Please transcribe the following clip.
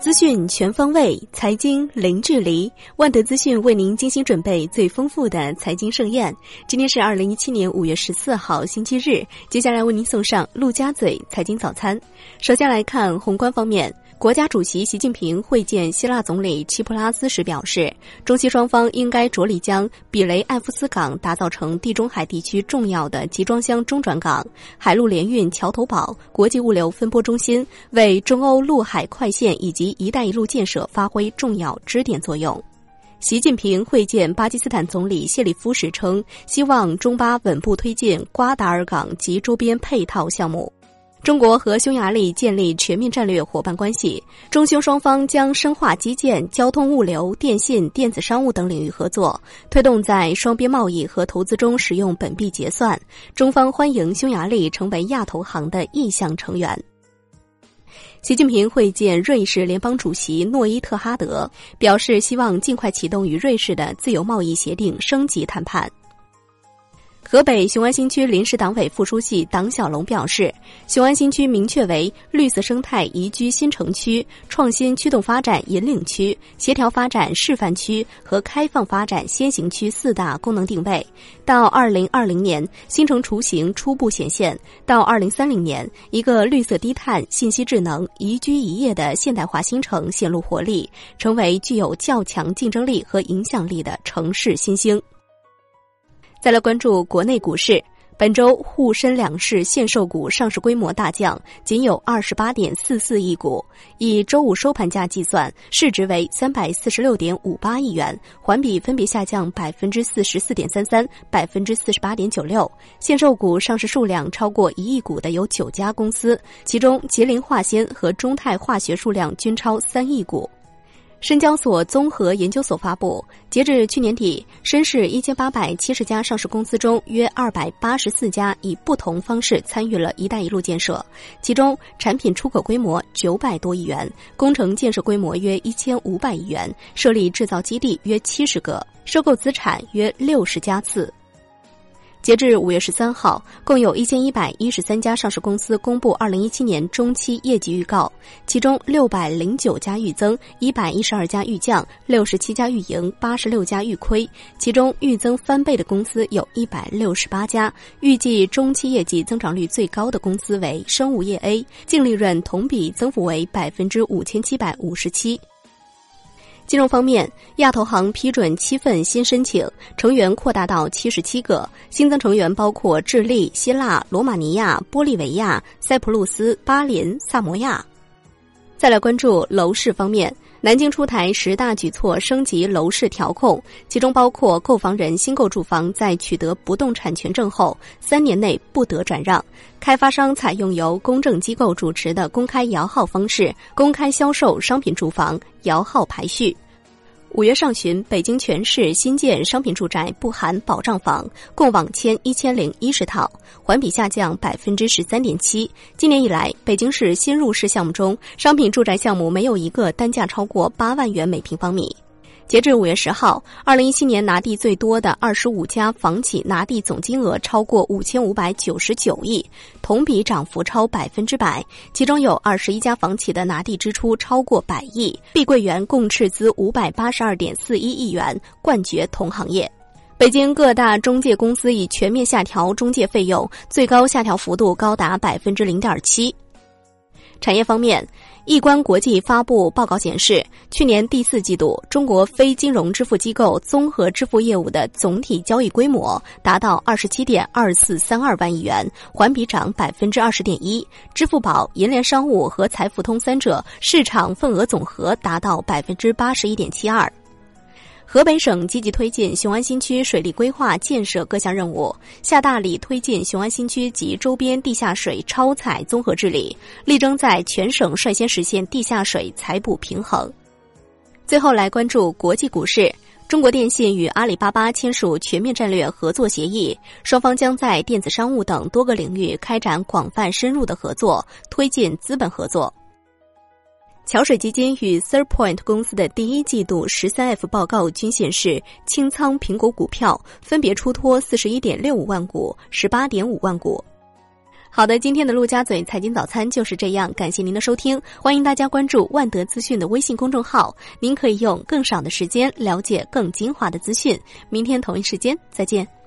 资讯全方位，财经零距离。万德资讯为您精心准备最丰富的财经盛宴。今天是二零一七年五月十四号，星期日。接下来为您送上陆家嘴财经早餐。首先来看宏观方面。国家主席习近平会见希腊总理齐普拉斯时表示，中西双方应该着力将比雷埃夫斯港打造成地中海地区重要的集装箱中转港、海陆联运桥头堡、国际物流分拨中心，为中欧陆海快线以及“一带一路”建设发挥重要支点作用。习近平会见巴基斯坦总理谢里夫时称，希望中巴稳步推进瓜达尔港及周边配套项目。中国和匈牙利建立全面战略伙伴关系，中匈双方将深化基建、交通物流、电信、电子商务等领域合作，推动在双边贸易和投资中使用本币结算。中方欢迎匈牙利成为亚投行的意向成员。习近平会见瑞士联邦主席诺伊特哈德，表示希望尽快启动与瑞士的自由贸易协定升级谈判。河北雄安新区临时党委副书记党小龙表示，雄安新区明确为绿色生态宜居新城区、创新驱动发展引领区、协调发展示范区和开放发展先行区四大功能定位。到二零二零年，新城雏形初步显现；到二零三零年，一个绿色低碳、信息智能、宜居宜业的现代化新城显露活力，成为具有较强竞争力和影响力的城市新星。再来关注国内股市，本周沪深两市限售股上市规模大降，仅有二十八点四四亿股，以周五收盘价计算，市值为三百四十六点五八亿元，环比分别下降百分之四十四点三三、百分之四十八点九六。限售股上市数量超过一亿股的有九家公司，其中吉林化纤和中泰化学数量均超三亿股。深交所综合研究所发布，截至去年底，深市一千八百七十家上市公司中，约二百八十四家以不同方式参与了一带一路建设，其中产品出口规模九百多亿元，工程建设规模约一千五百亿元，设立制造基地约七十个，收购资产约六十家次。截至五月十三号，共有一千一百一十三家上市公司公布二零一七年中期业绩预告，其中六百零九家预增，一百一十二家预降，六十七家预盈，八十六家预亏。其中预增翻倍的公司有一百六十八家，预计中期业绩增长率最高的公司为生物业 A，净利润同比增幅为百分之五千七百五十七。金融方面，亚投行批准七份新申请，成员扩大到七十七个，新增成员包括智利、希腊、罗马尼亚、玻利维亚、塞浦路斯、巴林、萨摩亚。再来关注楼市方面，南京出台十大举措升级楼市调控，其中包括购房人新购住房在取得不动产权证后三年内不得转让，开发商采用由公证机构主持的公开摇号方式公开销售商品住房，摇号排序。五月上旬，北京全市新建商品住宅不含保障房共网签一千零一十套，环比下降百分之十三点七。今年以来，北京市新入市项目中，商品住宅项目没有一个单价超过八万元每平方米。截至五月十号，二零一七年拿地最多的二十五家房企拿地总金额超过五千五百九十九亿，同比涨幅超百分之百。其中有二十一家房企的拿地支出超过百亿，碧桂园共斥资五百八十二点四一亿元，冠绝同行业。北京各大中介公司已全面下调中介费用，最高下调幅度高达百分之零点七。产业方面。易观国际发布报告显示，去年第四季度中国非金融支付机构综合支付业务的总体交易规模达到二十七点二四三二万亿元，环比涨百分之二十点一。支付宝、银联商务和财付通三者市场份额总和达到百分之八十一点七二。河北省积极推进雄安新区水利规划建设各项任务，下大力推进雄安新区及周边地下水超采综合治理，力争在全省率先实现地下水采补平衡。最后来关注国际股市，中国电信与阿里巴巴签署全面战略合作协议，双方将在电子商务等多个领域开展广泛深入的合作，推进资本合作。桥水基金与 Third Point 公司的第一季度十三 F 报告均显示，清仓苹果股票分别出脱四十一点六五万股、十八点五万股。好的，今天的陆家嘴财经早餐就是这样，感谢您的收听，欢迎大家关注万德资讯的微信公众号，您可以用更少的时间了解更精华的资讯。明天同一时间再见。